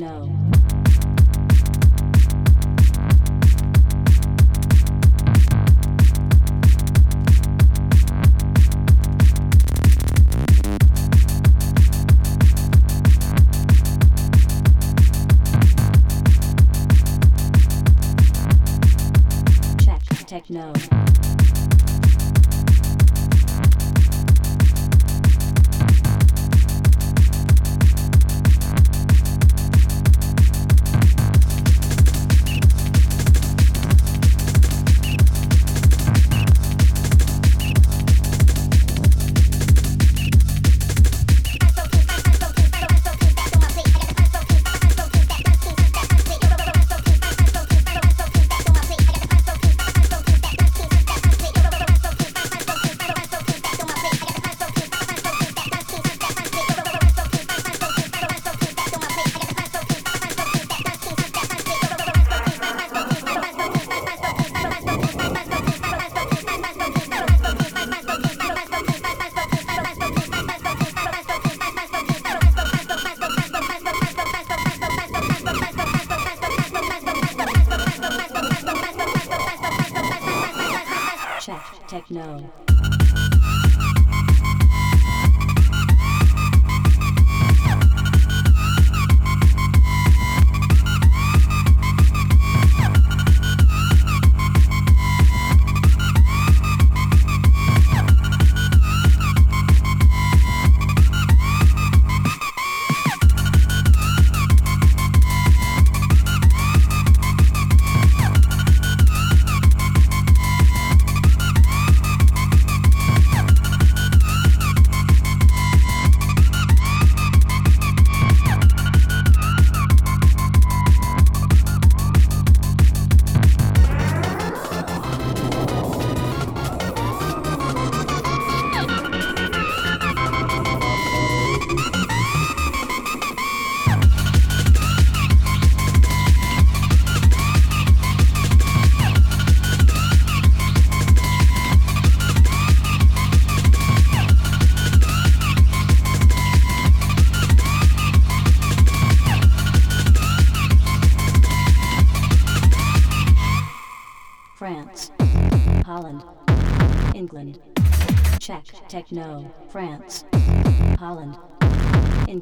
No.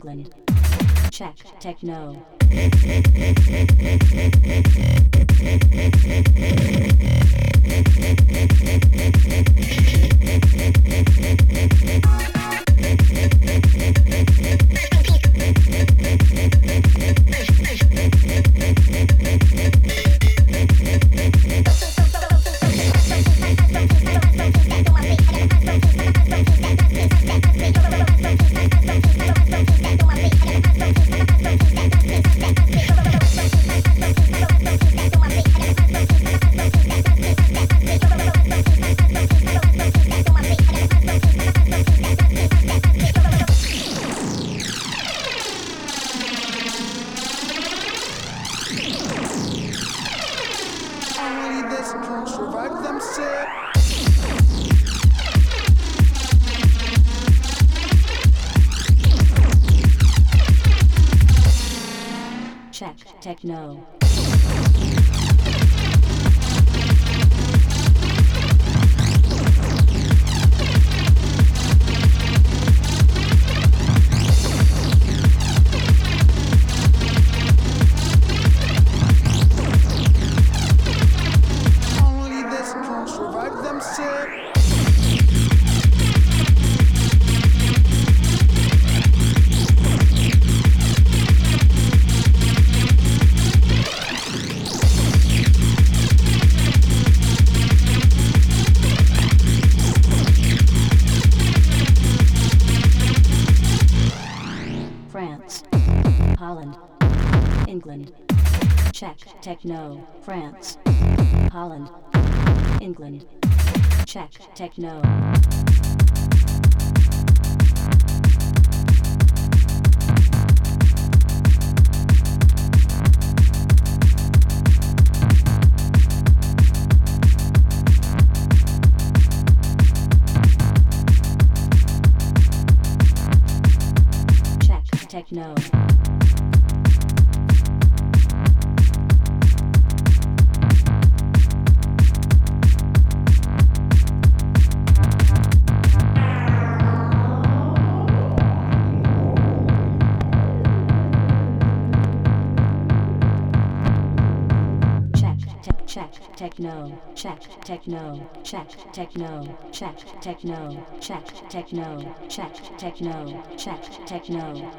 Brooklyn. Check techno. techno, France, Holland, England, Czech techno. check techno. Check techno. Check techno. Check techno. Check techno. Check techno.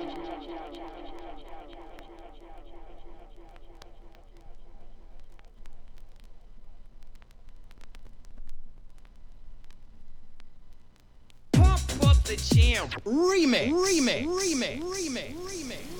Pump up the jam. Remix. Remix. Remix. Remix. Remix.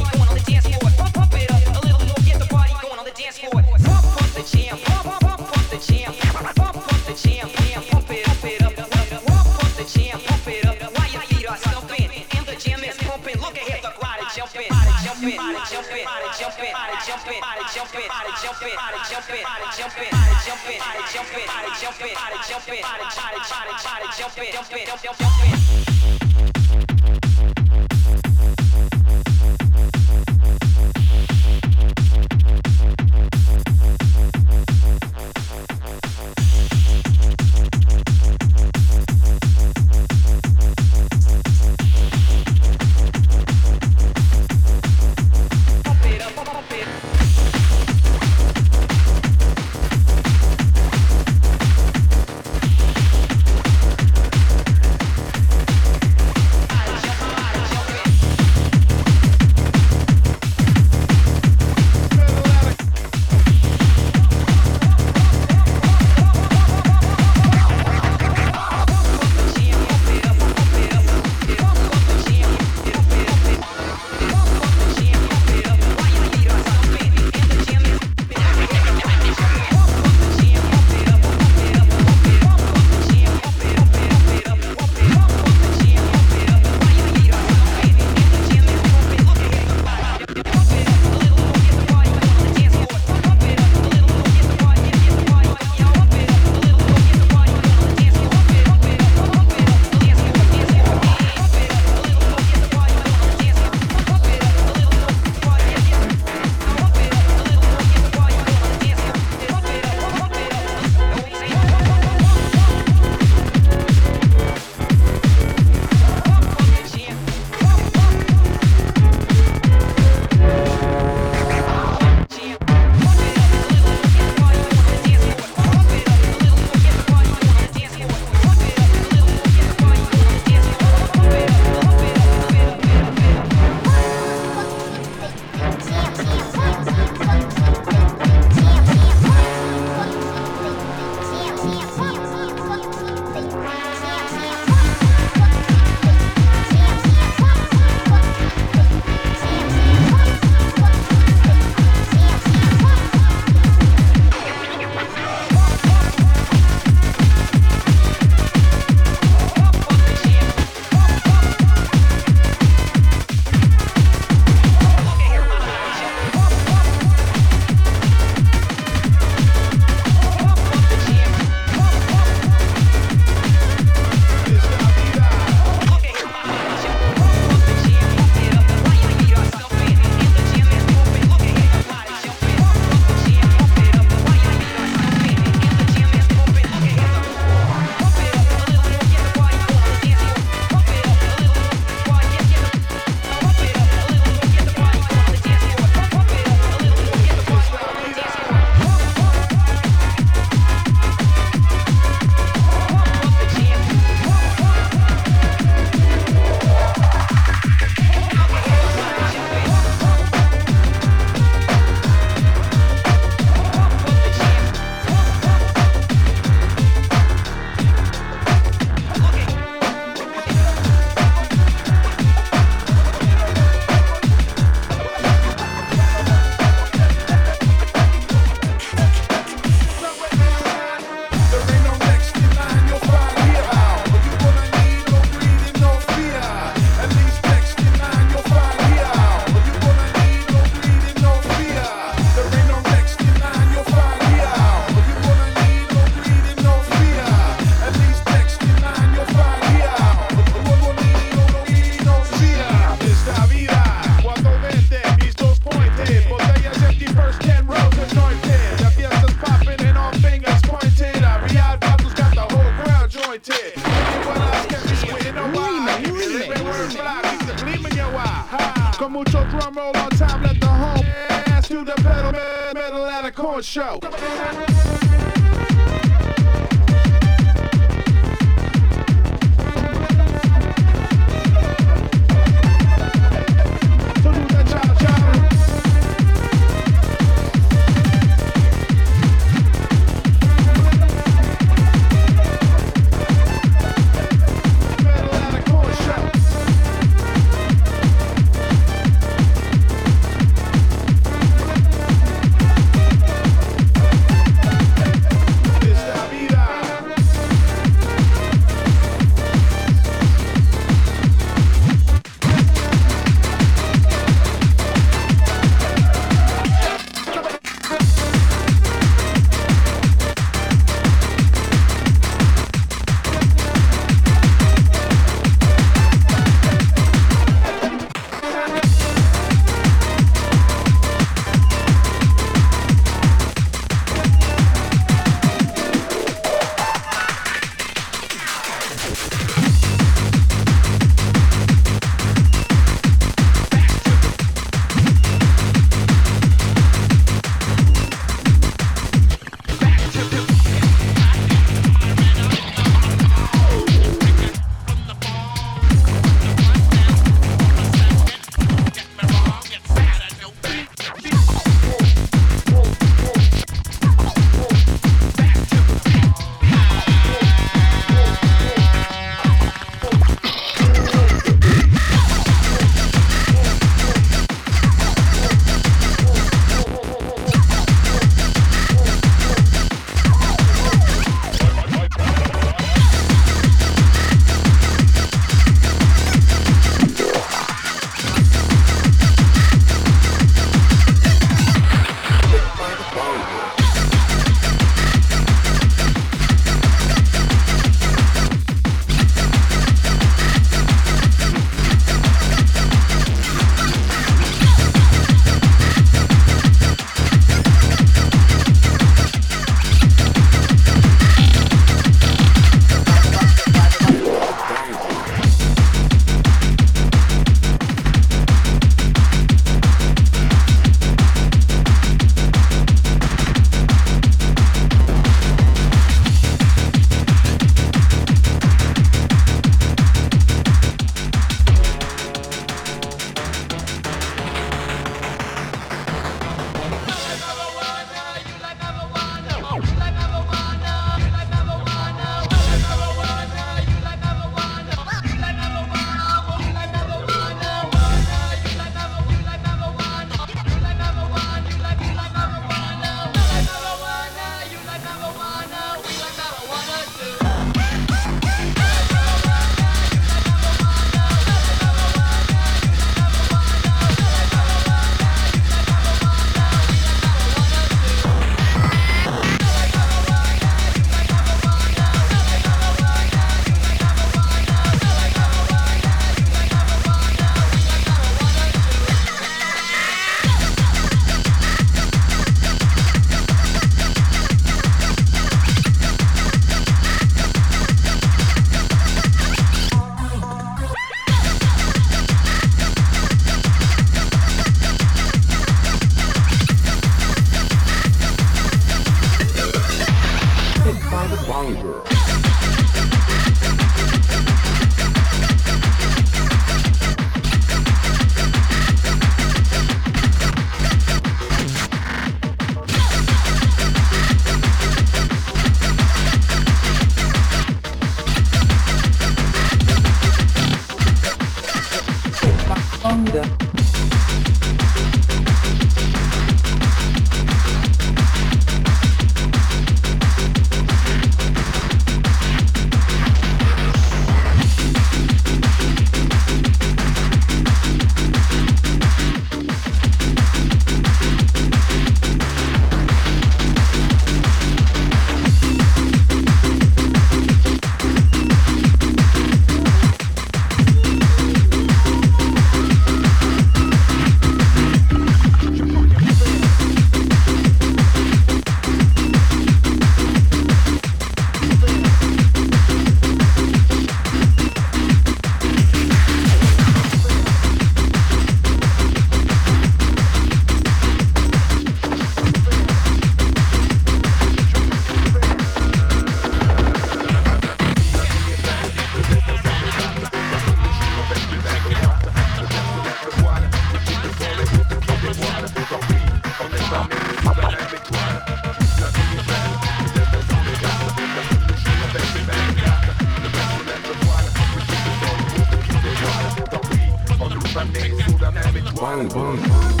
bang, bang.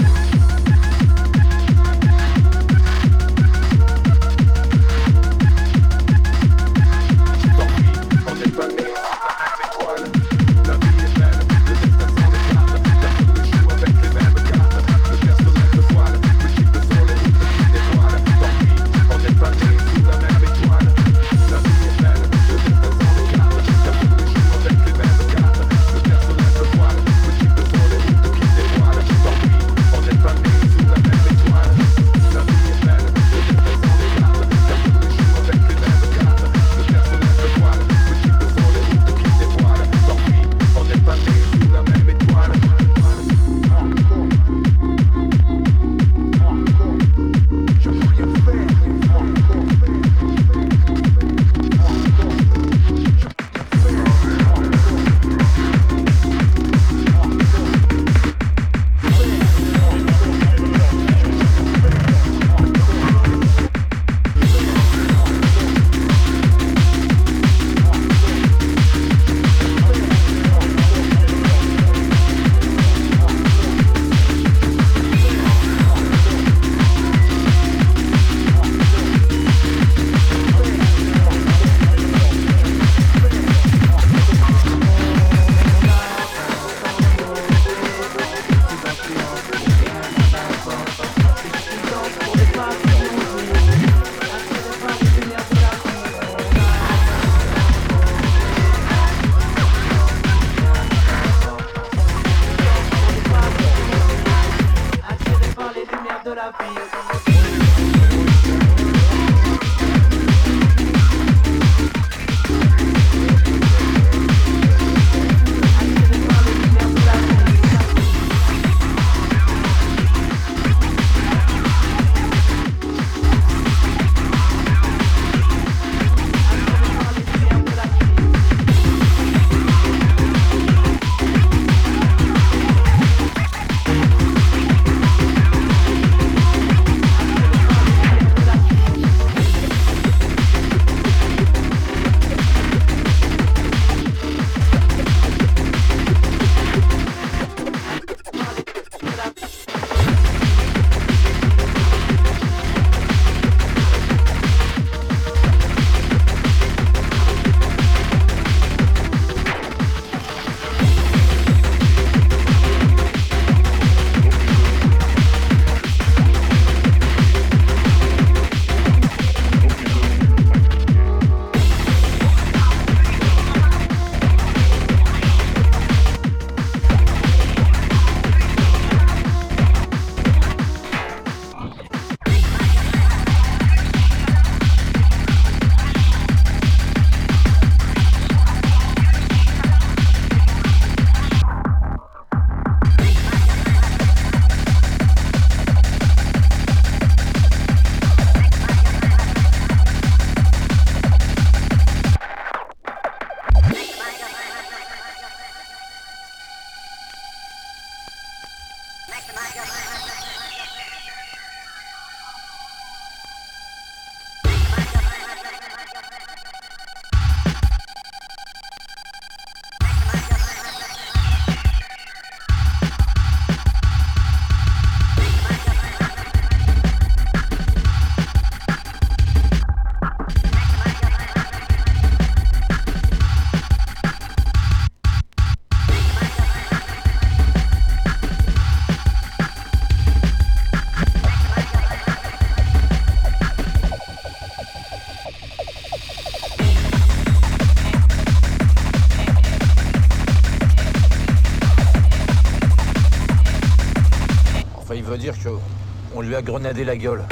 on lui a grenadé la gueule.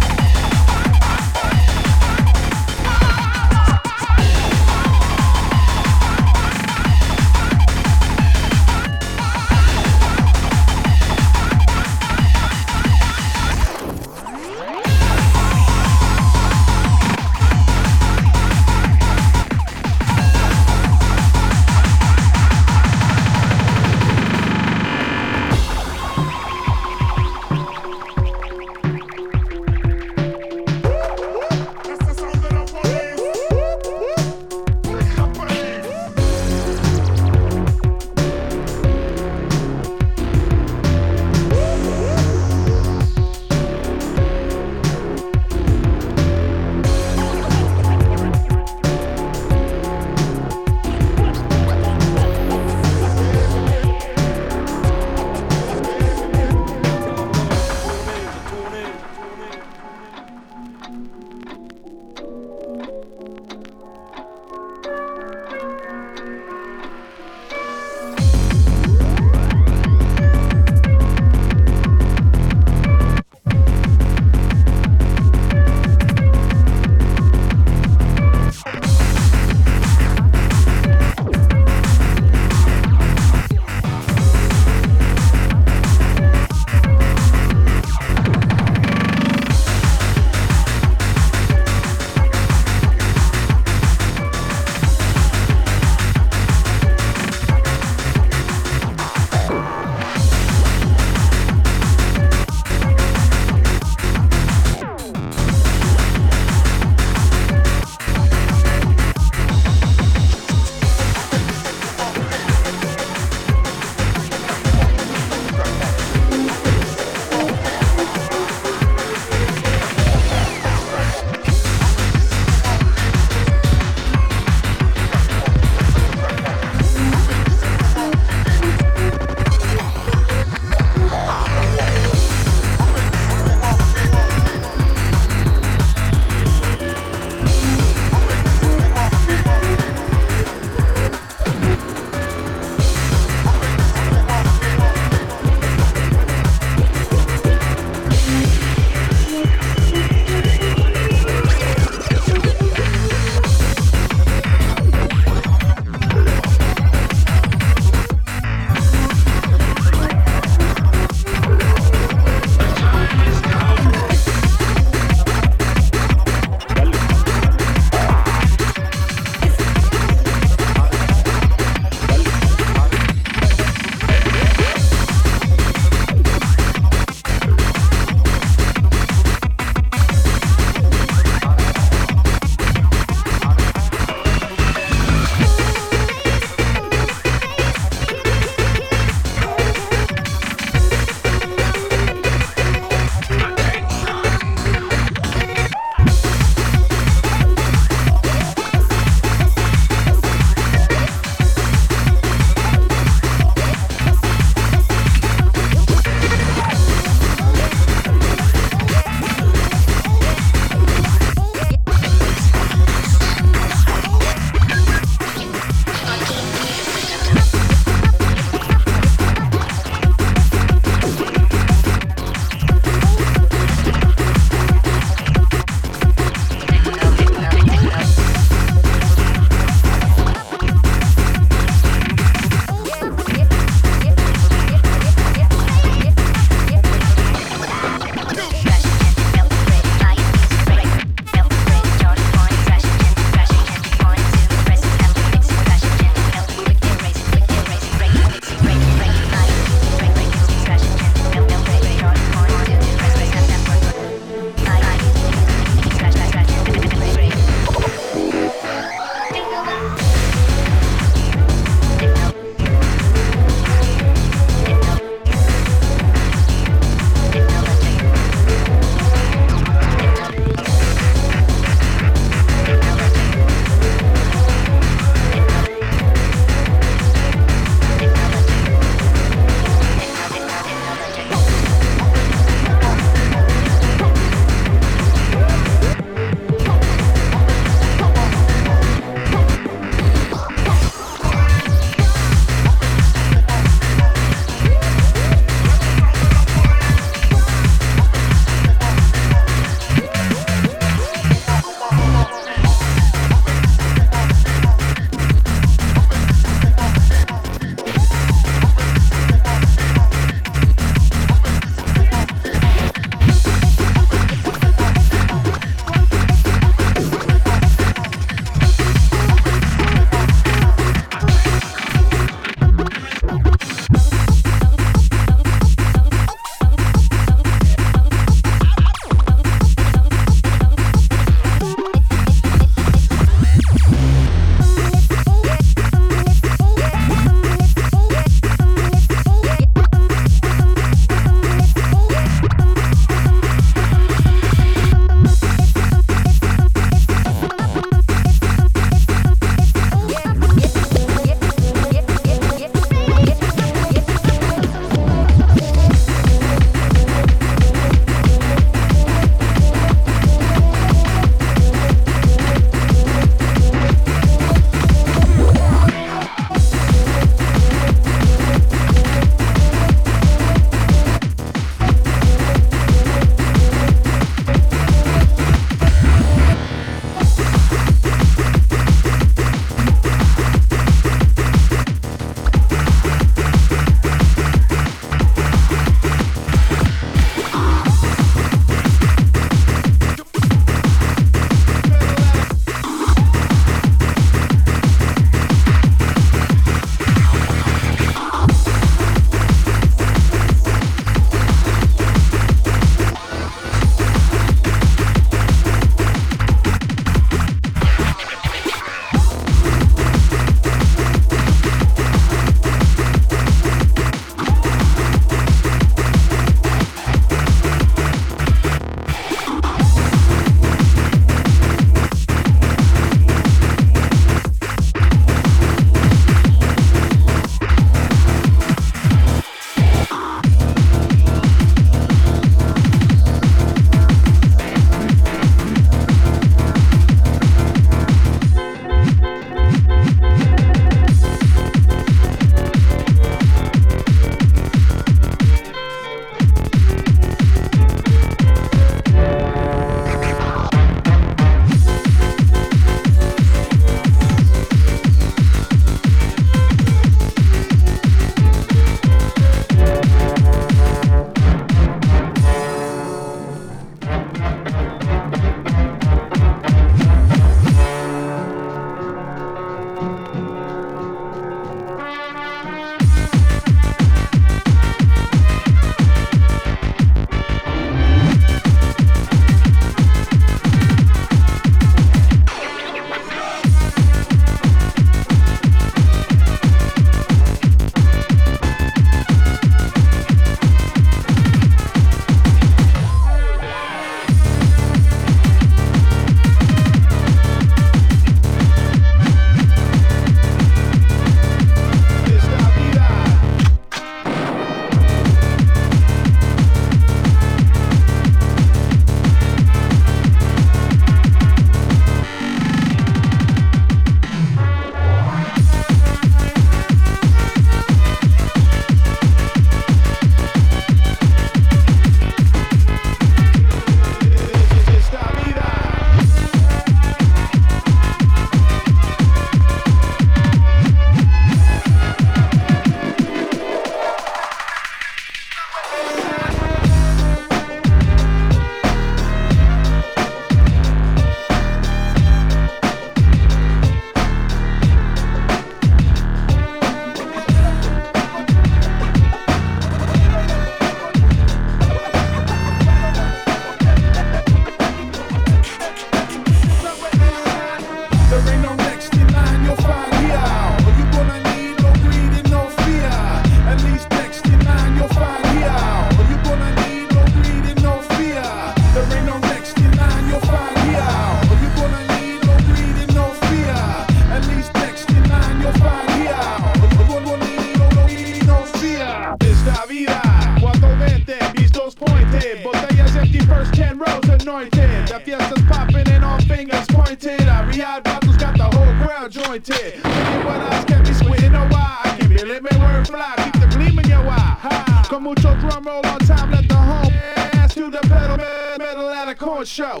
Con mucho drum roll on time, let the home ass to the pedal, metal at a corn show.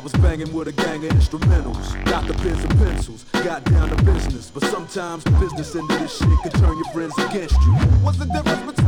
I was banging with a gang of instrumentals. Got the pens and pencils, got down to business. But sometimes the business end of this shit can turn your friends against you. What's the difference between